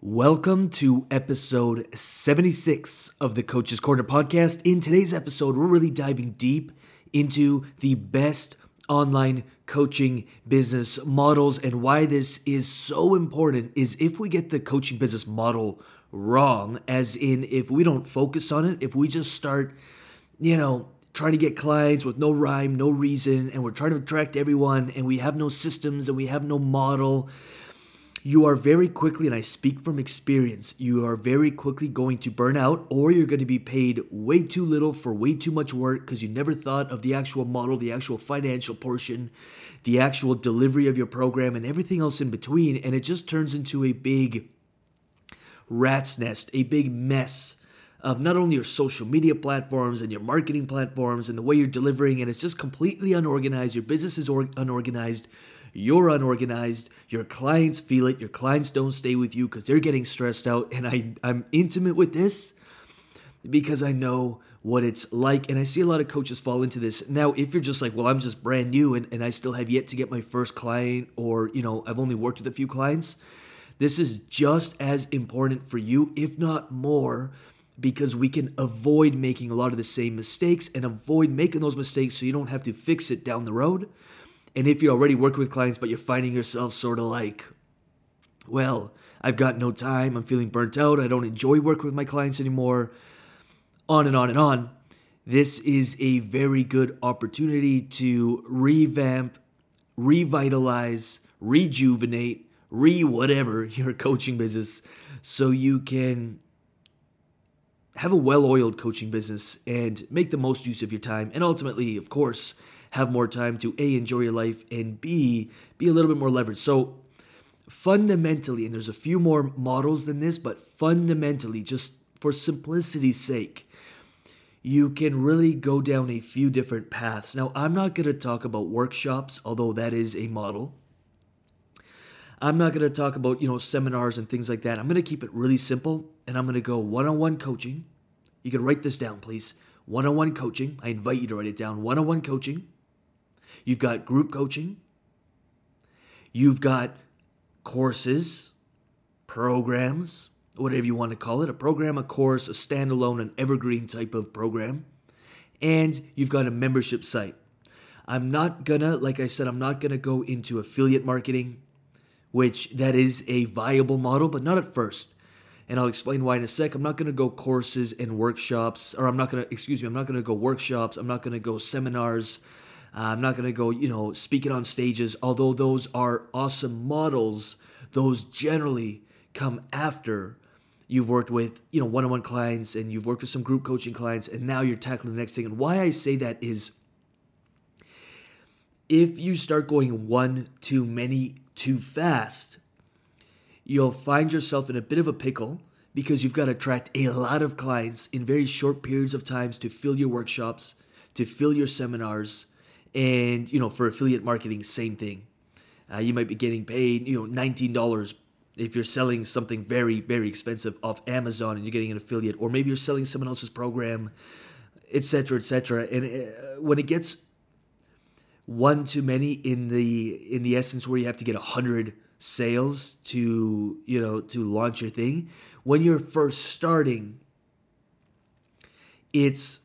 Welcome to episode 76 of the Coaches Corner podcast. In today's episode, we're really diving deep into the best online coaching business models and why this is so important is if we get the coaching business model wrong as in if we don't focus on it, if we just start, you know, trying to get clients with no rhyme, no reason, and we're trying to attract everyone and we have no systems and we have no model you are very quickly, and I speak from experience, you are very quickly going to burn out, or you're going to be paid way too little for way too much work because you never thought of the actual model, the actual financial portion, the actual delivery of your program, and everything else in between. And it just turns into a big rat's nest, a big mess of not only your social media platforms and your marketing platforms and the way you're delivering, and it's just completely unorganized. Your business is or- unorganized you're unorganized, your clients feel it, your clients don't stay with you because they're getting stressed out. And I, I'm intimate with this because I know what it's like. And I see a lot of coaches fall into this. Now, if you're just like, well, I'm just brand new and, and I still have yet to get my first client, or, you know, I've only worked with a few clients, this is just as important for you, if not more, because we can avoid making a lot of the same mistakes and avoid making those mistakes so you don't have to fix it down the road. And if you're already working with clients, but you're finding yourself sort of like, well, I've got no time, I'm feeling burnt out, I don't enjoy working with my clients anymore, on and on and on, this is a very good opportunity to revamp, revitalize, rejuvenate, re whatever your coaching business so you can have a well oiled coaching business and make the most use of your time. And ultimately, of course, have more time to A, enjoy your life, and B, be a little bit more leveraged. So, fundamentally, and there's a few more models than this, but fundamentally, just for simplicity's sake, you can really go down a few different paths. Now, I'm not going to talk about workshops, although that is a model. I'm not going to talk about, you know, seminars and things like that. I'm going to keep it really simple and I'm going to go one-on-one coaching. You can write this down, please. One-on-one coaching. I invite you to write it down. One-on-one coaching You've got group coaching. You've got courses, programs, whatever you want to call it a program, a course, a standalone, an evergreen type of program. And you've got a membership site. I'm not gonna, like I said, I'm not gonna go into affiliate marketing, which that is a viable model, but not at first. And I'll explain why in a sec. I'm not gonna go courses and workshops, or I'm not gonna, excuse me, I'm not gonna go workshops, I'm not gonna go seminars, uh, I'm not going to go, you know, speaking on stages, although those are awesome models, those generally come after you've worked with, you know, one-on-one clients and you've worked with some group coaching clients and now you're tackling the next thing. And why I say that is if you start going one too many too fast, you'll find yourself in a bit of a pickle because you've got to attract a lot of clients in very short periods of times to fill your workshops, to fill your seminars, and, you know, for affiliate marketing, same thing. Uh, you might be getting paid, you know, $19 if you're selling something very, very expensive off Amazon and you're getting an affiliate, or maybe you're selling someone else's program, etc., etc. And uh, when it gets one too many in the in the essence where you have to get a hundred sales to you know to launch your thing, when you're first starting, it's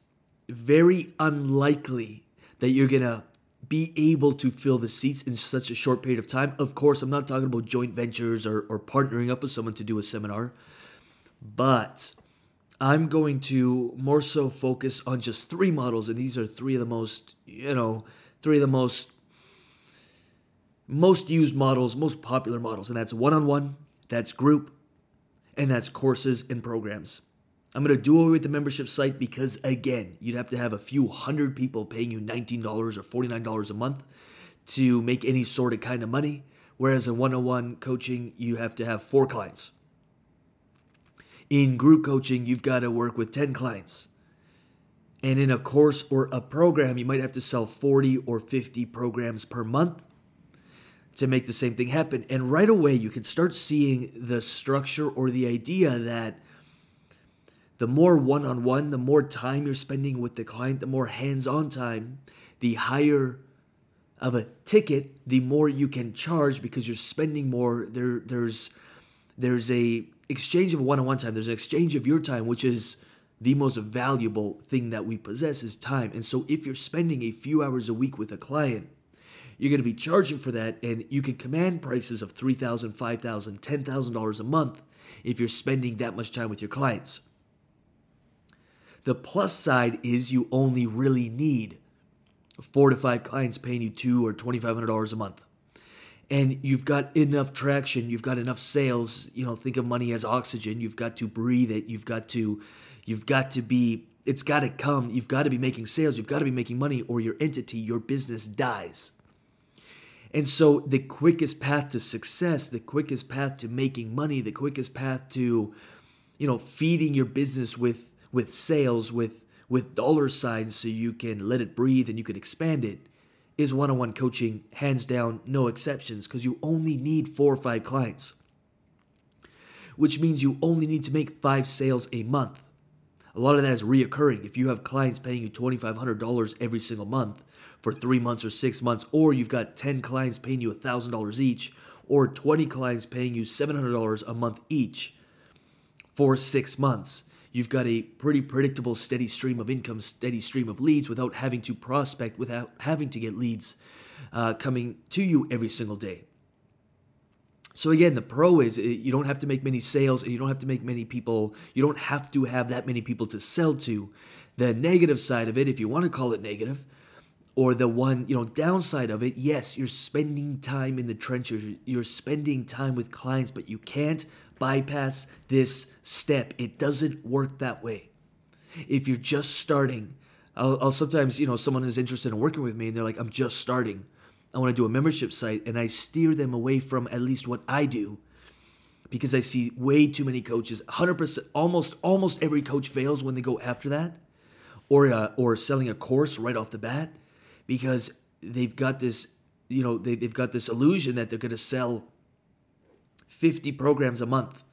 very unlikely that you're going to be able to fill the seats in such a short period of time. Of course, I'm not talking about joint ventures or, or partnering up with someone to do a seminar, but I'm going to more so focus on just three models, and these are three of the most, you know, three of the most most used models, most popular models, and that's one-on-one, that's group, and that's courses and programs. I'm going to do away with the membership site because, again, you'd have to have a few hundred people paying you $19 or $49 a month to make any sort of kind of money. Whereas in one on one coaching, you have to have four clients. In group coaching, you've got to work with 10 clients. And in a course or a program, you might have to sell 40 or 50 programs per month to make the same thing happen. And right away, you can start seeing the structure or the idea that the more one on one, the more time you're spending with the client, the more hands on time, the higher of a ticket, the more you can charge because you're spending more. There, there's there's a exchange of one-on-one time. There's an exchange of your time, which is the most valuable thing that we possess is time. And so if you're spending a few hours a week with a client, you're going to be charging for that and you can command prices of $3,000, $5,000, $10,000 a month if you're spending that much time with your clients. The plus side is you only really need four to five clients paying you two or $2,500 a month. And you've got enough traction, you've got enough sales. You know, think of money as oxygen. You've got to breathe it. You've got to, you've got to be, it's got to come. You've got to be making sales. You've got to be making money, or your entity, your business dies. And so, the quickest path to success, the quickest path to making money, the quickest path to, you know, feeding your business with with sales, with with dollar signs, so you can let it breathe and you can expand it, is one-on-one coaching, hands down, no exceptions, because you only need four or five clients, which means you only need to make five sales a month. A lot of that is reoccurring. If you have clients paying you $2,500 every single month, for three months or six months, or you've got 10 clients paying you $1,000 each, or 20 clients paying you $700 a month each for six months. You've got a pretty predictable, steady stream of income, steady stream of leads without having to prospect, without having to get leads uh, coming to you every single day. So again, the pro is uh, you don't have to make many sales and you don't have to make many people, you don't have to have that many people to sell to. The negative side of it, if you want to call it negative, or the one you know downside of it yes you're spending time in the trenches you're spending time with clients but you can't bypass this step. It doesn't work that way. If you're just starting I'll, I'll sometimes you know someone is interested in working with me and they're like i'm just starting. I want to do a membership site and i steer them away from at least what i do because i see way too many coaches. 100% almost almost every coach fails when they go after that or uh, or selling a course right off the bat because they've got this, you know, they, they've got this illusion that they're going to sell 50 programs a month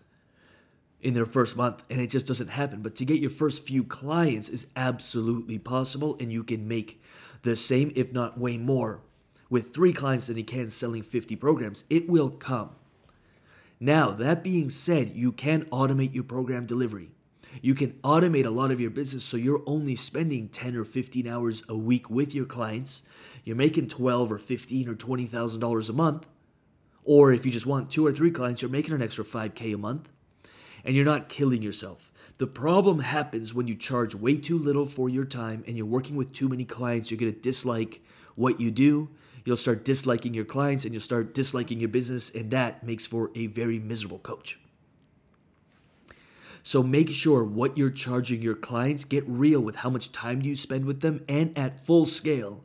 in their first month and it just doesn't happen but to get your first few clients is absolutely possible and you can make the same if not way more with three clients than you can selling 50 programs it will come now that being said you can automate your program delivery you can automate a lot of your business so you're only spending 10 or 15 hours a week with your clients. You're making 12 or 15 or $20,000 a month. Or if you just want two or three clients, you're making an extra 5K a month and you're not killing yourself. The problem happens when you charge way too little for your time and you're working with too many clients. You're going to dislike what you do. You'll start disliking your clients and you'll start disliking your business, and that makes for a very miserable coach. So make sure what you're charging your clients, get real with how much time do you spend with them and at full scale.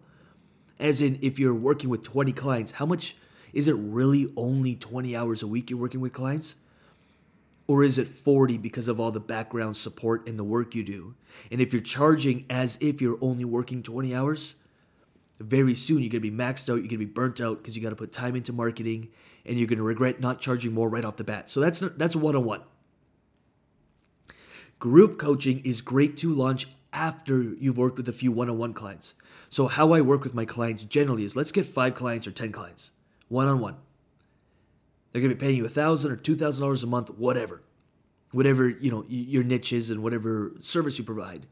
As in, if you're working with 20 clients, how much is it really only 20 hours a week you're working with clients? Or is it 40 because of all the background support and the work you do? And if you're charging as if you're only working 20 hours, very soon you're going to be maxed out, you're going to be burnt out because you got to put time into marketing and you're going to regret not charging more right off the bat. So that's that's one-on-one. Group coaching is great to launch after you've worked with a few one on one clients. So, how I work with my clients generally is let's get five clients or 10 clients, one on one. They're going to be paying you a thousand or two thousand dollars a month, whatever, whatever you know your niche is and whatever service you provide.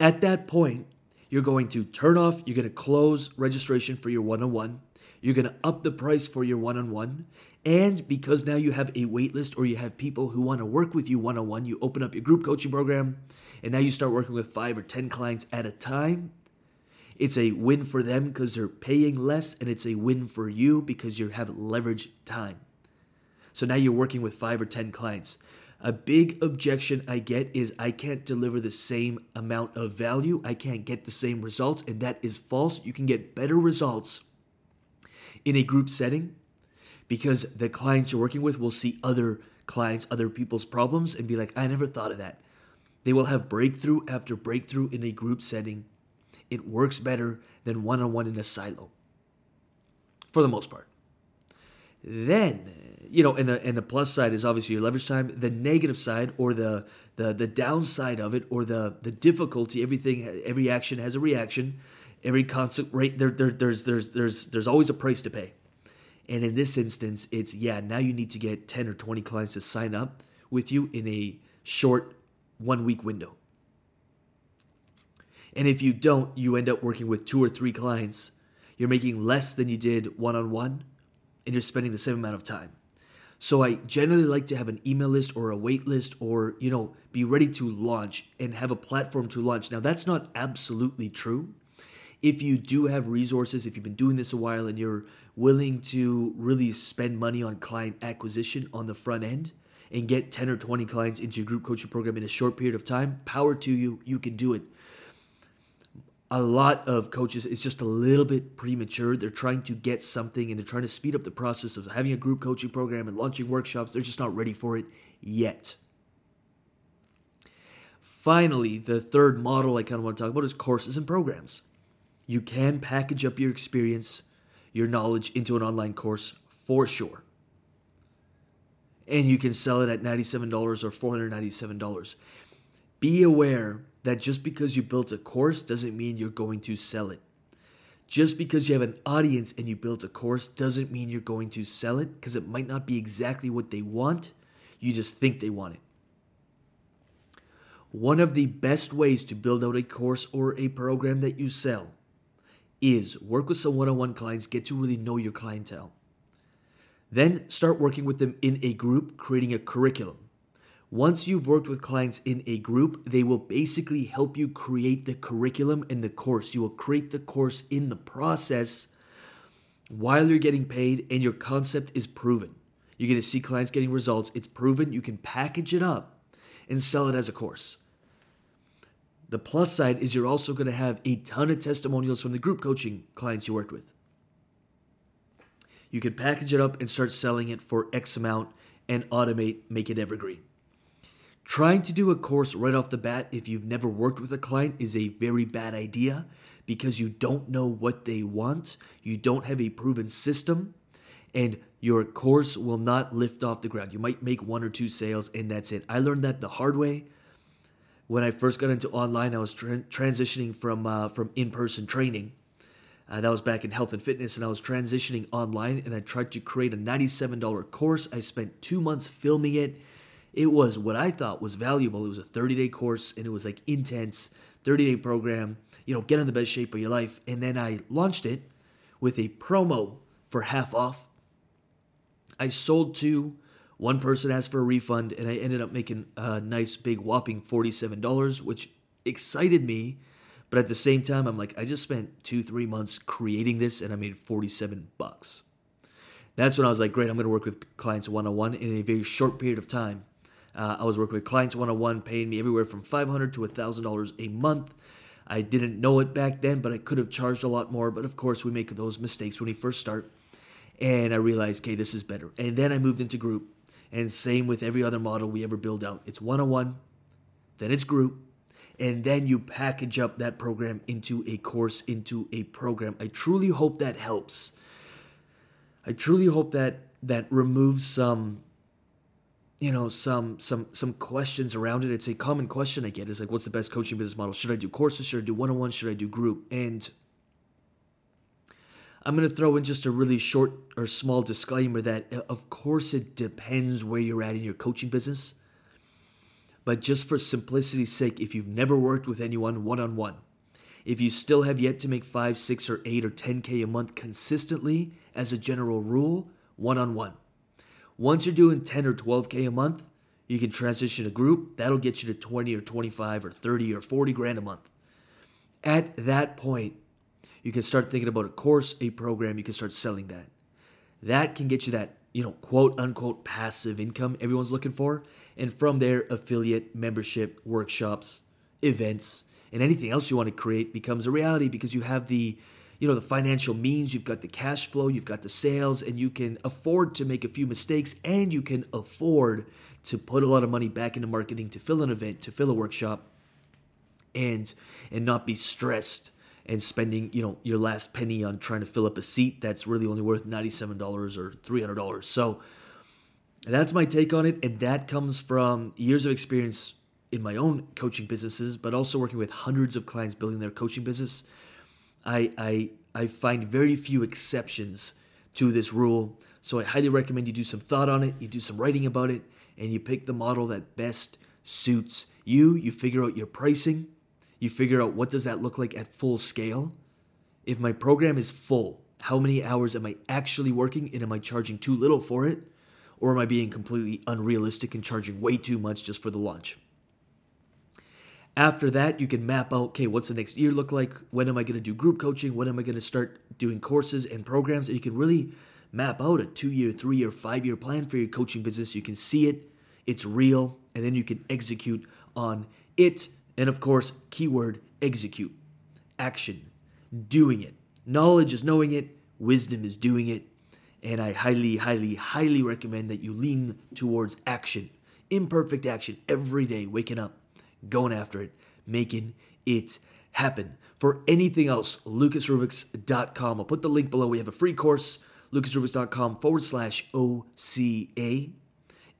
At that point, you're going to turn off. You're going to close registration for your one on one. You're going to up the price for your one on one, and because now you have a wait list or you have people who want to work with you one on one, you open up your group coaching program and now you start working with five or 10 clients at a time. It's a win for them because they're paying less, and it's a win for you because you have leverage time. So now you're working with five or 10 clients. A big objection I get is I can't deliver the same amount of value. I can't get the same results, and that is false. You can get better results in a group setting because the clients you're working with will see other clients, other people's problems, and be like, I never thought of that. They will have breakthrough after breakthrough in a group setting. It works better than one on one in a silo, for the most part. Then, you know, and the and the plus side is obviously your leverage time. The negative side, or the the the downside of it, or the the difficulty. Everything, every action has a reaction. Every constant rate, there, there there's there's there's there's always a price to pay And in this instance, it's yeah, now you need to get 10 or 20 clients to sign up with you in a short one week window. And if you don't, you end up working with two or three clients. You're making less than you did one on one, and you're spending the same amount of time. So I generally like to have an email list or a wait list or, you know, be ready to launch and have a platform to launch. Now, that's not absolutely true. If you do have resources, if you've been doing this a while and you're willing to really spend money on client acquisition on the front end and get 10 or 20 clients into your group coaching program in a short period of time, power to you. You can do it a lot of coaches it's just a little bit premature. They're trying to get something and they're trying to speed up the process of having a group coaching program and launching workshops. They're just not ready for it yet. Finally the third model i kind of want to talk about is courses and programs. You can package up your experience your knowledge into an online course for sure. And you can sell it at $97 or $497 be aware that just because you built a course doesn't mean you're going to sell it. Just because you have an audience and you built a course doesn't mean you're going to sell it because it might not be exactly what they want. You just think they want it. One of the best ways to build out a course or a program that you sell is work with some one on one clients, get to really know your clientele. Then start working with them in a group, creating a curriculum. Once you've worked with clients in a group, they will basically help you create the curriculum and the course. You will create the course in the process while you're getting paid and your concept is proven. You're going to see clients getting results. It's proven. You can package it up and sell it as a course. The plus side is you're also going to have a ton of testimonials from the group coaching clients you worked with. You can package it up and start selling it for X amount and automate, make it evergreen. Trying to do a course right off the bat if you've never worked with a client is a very bad idea because you don't know what they want, you don't have a proven system, and your course will not lift off the ground. You might make one or two sales and that's it. I learned that the hard way. When I first got into online, I was tra- transitioning from uh, from in-person training. Uh, that was back in health and fitness, and I was transitioning online, and I tried to create a $97 course. I spent two months filming it it was what I thought was valuable. It was a 30 day course and it was like intense, 30 day program, you know, get in the best shape of your life. And then I launched it with a promo for half off. I sold to one person asked for a refund, and I ended up making a nice big whopping $47, which excited me. But at the same time, I'm like, I just spent two, three months creating this and I made 47 bucks. That's when I was like, great, I'm to work with clients one on one in a very short period of time. Uh, I was working with clients one on one, paying me everywhere from $500 to $1,000 a month. I didn't know it back then, but I could have charged a lot more. But of course, we make those mistakes when we first start. And I realized, okay, this is better. And then I moved into group. And same with every other model we ever build out. It's one on one, then it's group, and then you package up that program into a course, into a program. I truly hope that helps. I truly hope that that removes some you know some some some questions around it. It's a common question i get. Is like what's the best coaching business model? Should i do courses? Should i do one-on-one? Should i do group? And i'm going to throw in just a really short or small disclaimer that uh, of course it depends where you're at in your coaching business. But just for simplicity's sake if you've never worked with anyone one-on-one if you still have yet to make 5 6 or 8 or 10k a month consistently as a general rule one-on-one once you're doing 10 or 12K a month, you can transition a group. That'll get you to 20 or 25 or 30 or 40 grand a month. At that point, you can start thinking about a course, a program, you can start selling that. That can get you that, you know, quote unquote passive income everyone's looking for. And from there, affiliate, membership, workshops, events, and anything else you want to create becomes a reality because you have the you know the financial means you've got the cash flow you've got the sales and you can afford to make a few mistakes and you can afford to put a lot of money back into marketing to fill an event to fill a workshop and and not be stressed and spending you know your last penny on trying to fill up a seat that's really only worth $97 or $300 so that's my take on it and that comes from years of experience in my own coaching businesses but also working with hundreds of clients building their coaching business I, I, I find very few exceptions to this rule. So I highly recommend you do some thought on it, you do some writing about it, and you pick the model that best suits you. You figure out your pricing, you figure out what does that look like at full scale. If my program is full, how many hours am I actually working and am I charging too little for it? Or am I being completely unrealistic and charging way too much just for the lunch? After that, you can map out okay, what's the next year look like? When am I going to do group coaching? When am I going to start doing courses and programs? And you can really map out a two year, three year, five year plan for your coaching business. You can see it, it's real, and then you can execute on it. And of course, keyword execute, action, doing it. Knowledge is knowing it, wisdom is doing it. And I highly, highly, highly recommend that you lean towards action, imperfect action every day, waking up, going after it, making it happen. For anything else, lucasrubix.com. I'll put the link below. We have a free course, lucasrubix.com forward slash OCA.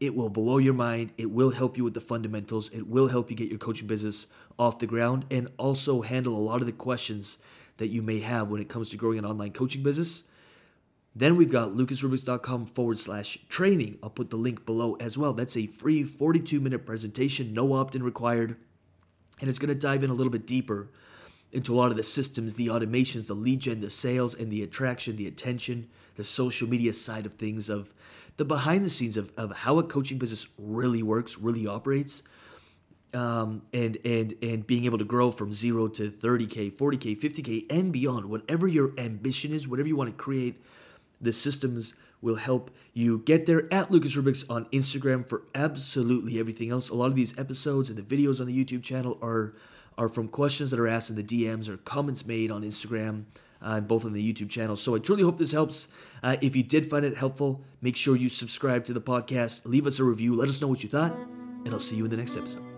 It will blow your mind. It will help you with the fundamentals. It will help you get your coaching business off the ground and also handle a lot of the questions that you may have when it comes to growing an online coaching business. Then we've got lucasrubix.com forward slash training. I'll put the link below as well. That's a free 42 minute presentation, no opt in required. And it's going to dive in a little bit deeper into a lot of the systems, the automations, the lead gen, the sales, and the attraction, the attention, the social media side of things, of the behind the scenes of, of how a coaching business really works, really operates um, and and and being able to grow from zero to 30k 40k 50k and beyond whatever your ambition is whatever you want to create the systems will help you get there. At lucas rubix on instagram for absolutely everything else. A lot of these episodes and the videos on the youtube channel are are from questions that are asked in the dms or comments made on instagram uh, both on the youtube channel. So i truly hope this helps. Uh, if you did find it helpful make sure you subscribe to the podcast leave us a review let us know what you thought and i'll see you in the next episode